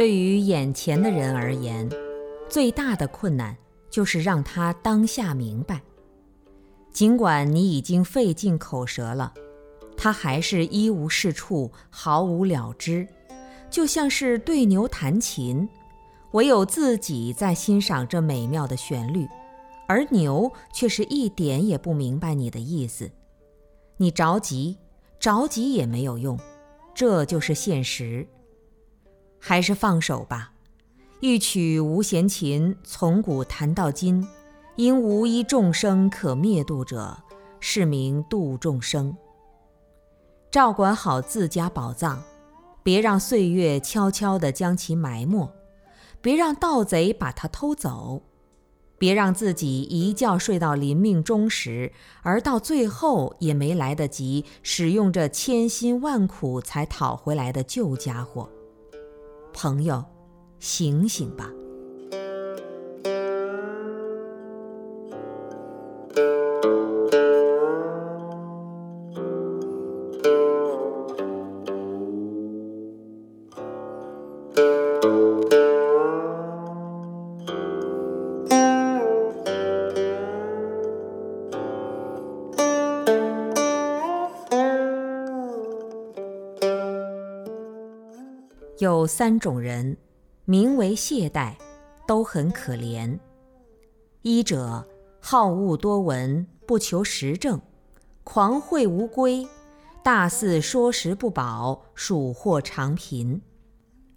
对于眼前的人而言，最大的困难就是让他当下明白。尽管你已经费尽口舌了，他还是一无是处，毫无了知，就像是对牛弹琴，唯有自己在欣赏这美妙的旋律，而牛却是一点也不明白你的意思。你着急，着急也没有用，这就是现实。还是放手吧，一曲无弦琴，从古弹到今，因无一众生可灭度者，是名度众生。照管好自家宝藏，别让岁月悄悄地将其埋没，别让盗贼把它偷走，别让自己一觉睡到临命终时，而到最后也没来得及使用这千辛万苦才讨回来的旧家伙。朋友，醒醒吧！有三种人，名为懈怠，都很可怜。一者好恶多闻，不求实证，狂会无归，大肆说食不饱，属祸长贫；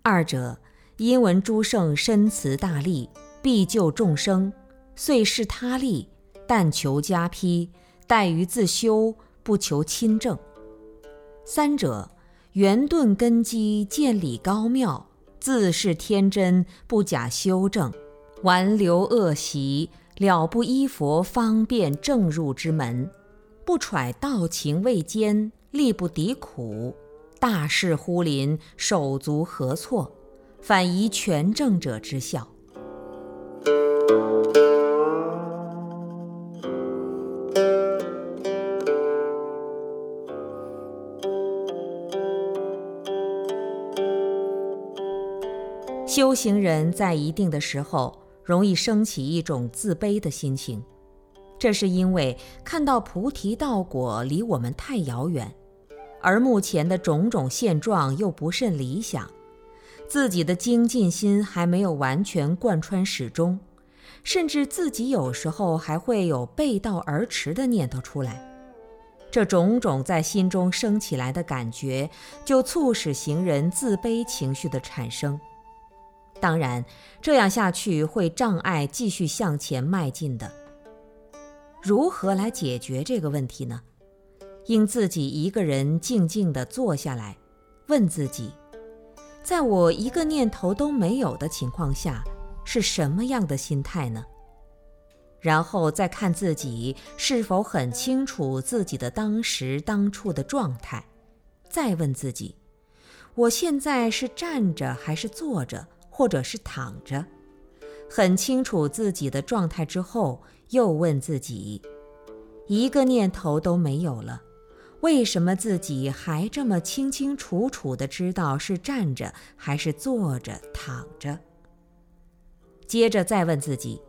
二者因闻诸圣深慈大利，必救众生，遂是他利，但求加披，待于自修，不求亲政；三者。圆顿根基，见理高妙，自是天真，不假修正，顽流恶习，了不依佛方便正入之门，不揣道情未坚，力不敌苦，大事忽临，手足何措，反疑权正者之效。修行人在一定的时候容易升起一种自卑的心情，这是因为看到菩提道果离我们太遥远，而目前的种种现状又不甚理想，自己的精进心还没有完全贯穿始终，甚至自己有时候还会有背道而驰的念头出来。这种种在心中升起来的感觉，就促使行人自卑情绪的产生。当然，这样下去会障碍继续向前迈进的。如何来解决这个问题呢？应自己一个人静静地坐下来，问自己：在我一个念头都没有的情况下，是什么样的心态呢？然后再看自己是否很清楚自己的当时当处的状态，再问自己：我现在是站着还是坐着？或者是躺着，很清楚自己的状态之后，又问自己：一个念头都没有了，为什么自己还这么清清楚楚的知道是站着还是坐着、躺着？接着再问自己：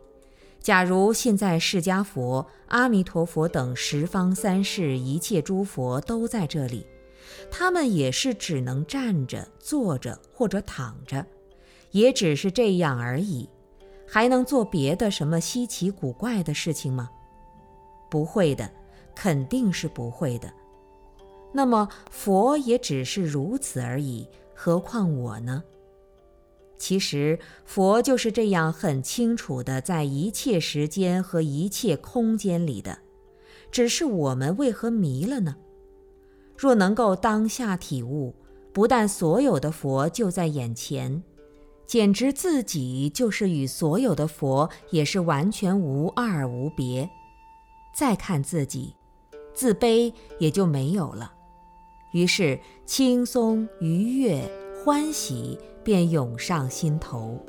假如现在释迦佛、阿弥陀佛等十方三世一切诸佛都在这里，他们也是只能站着、坐着或者躺着。也只是这样而已，还能做别的什么稀奇古怪的事情吗？不会的，肯定是不会的。那么佛也只是如此而已，何况我呢？其实佛就是这样很清楚的在一切时间和一切空间里的，只是我们为何迷了呢？若能够当下体悟，不但所有的佛就在眼前。简直自己就是与所有的佛也是完全无二无别。再看自己，自卑也就没有了，于是轻松愉悦、欢喜便涌上心头。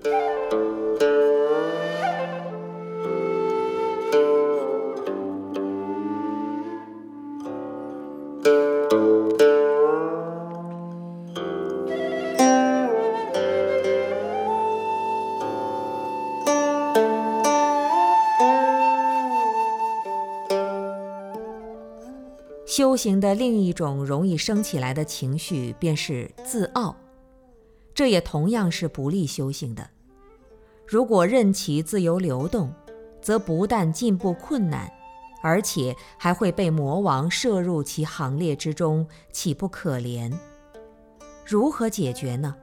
修行的另一种容易升起来的情绪便是自傲，这也同样是不利修行的。如果任其自由流动，则不但进步困难，而且还会被魔王摄入其行列之中，岂不可怜？如何解决呢？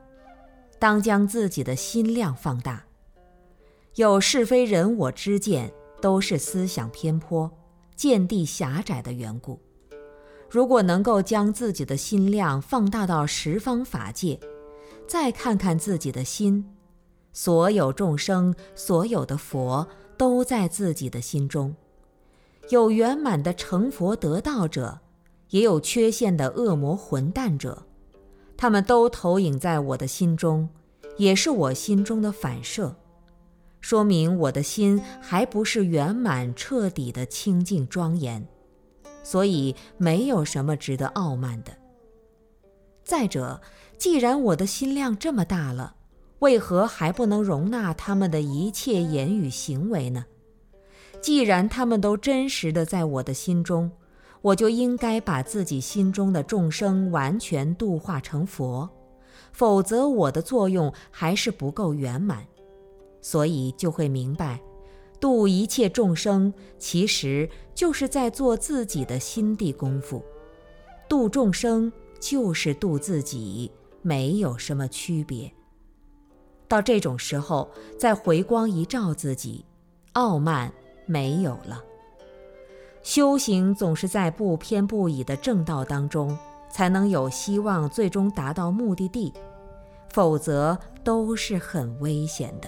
当将自己的心量放大。有是非人我之见，都是思想偏颇、见地狭窄的缘故。如果能够将自己的心量放大到十方法界，再看看自己的心，所有众生、所有的佛都在自己的心中。有圆满的成佛得道者，也有缺陷的恶魔混蛋者，他们都投影在我的心中，也是我心中的反射，说明我的心还不是圆满彻底的清净庄严。所以没有什么值得傲慢的。再者，既然我的心量这么大了，为何还不能容纳他们的一切言语行为呢？既然他们都真实的在我的心中，我就应该把自己心中的众生完全度化成佛，否则我的作用还是不够圆满。所以就会明白。度一切众生，其实就是在做自己的心地功夫。度众生就是度自己，没有什么区别。到这种时候，再回光一照自己，傲慢没有了。修行总是在不偏不倚的正道当中，才能有希望最终达到目的地，否则都是很危险的。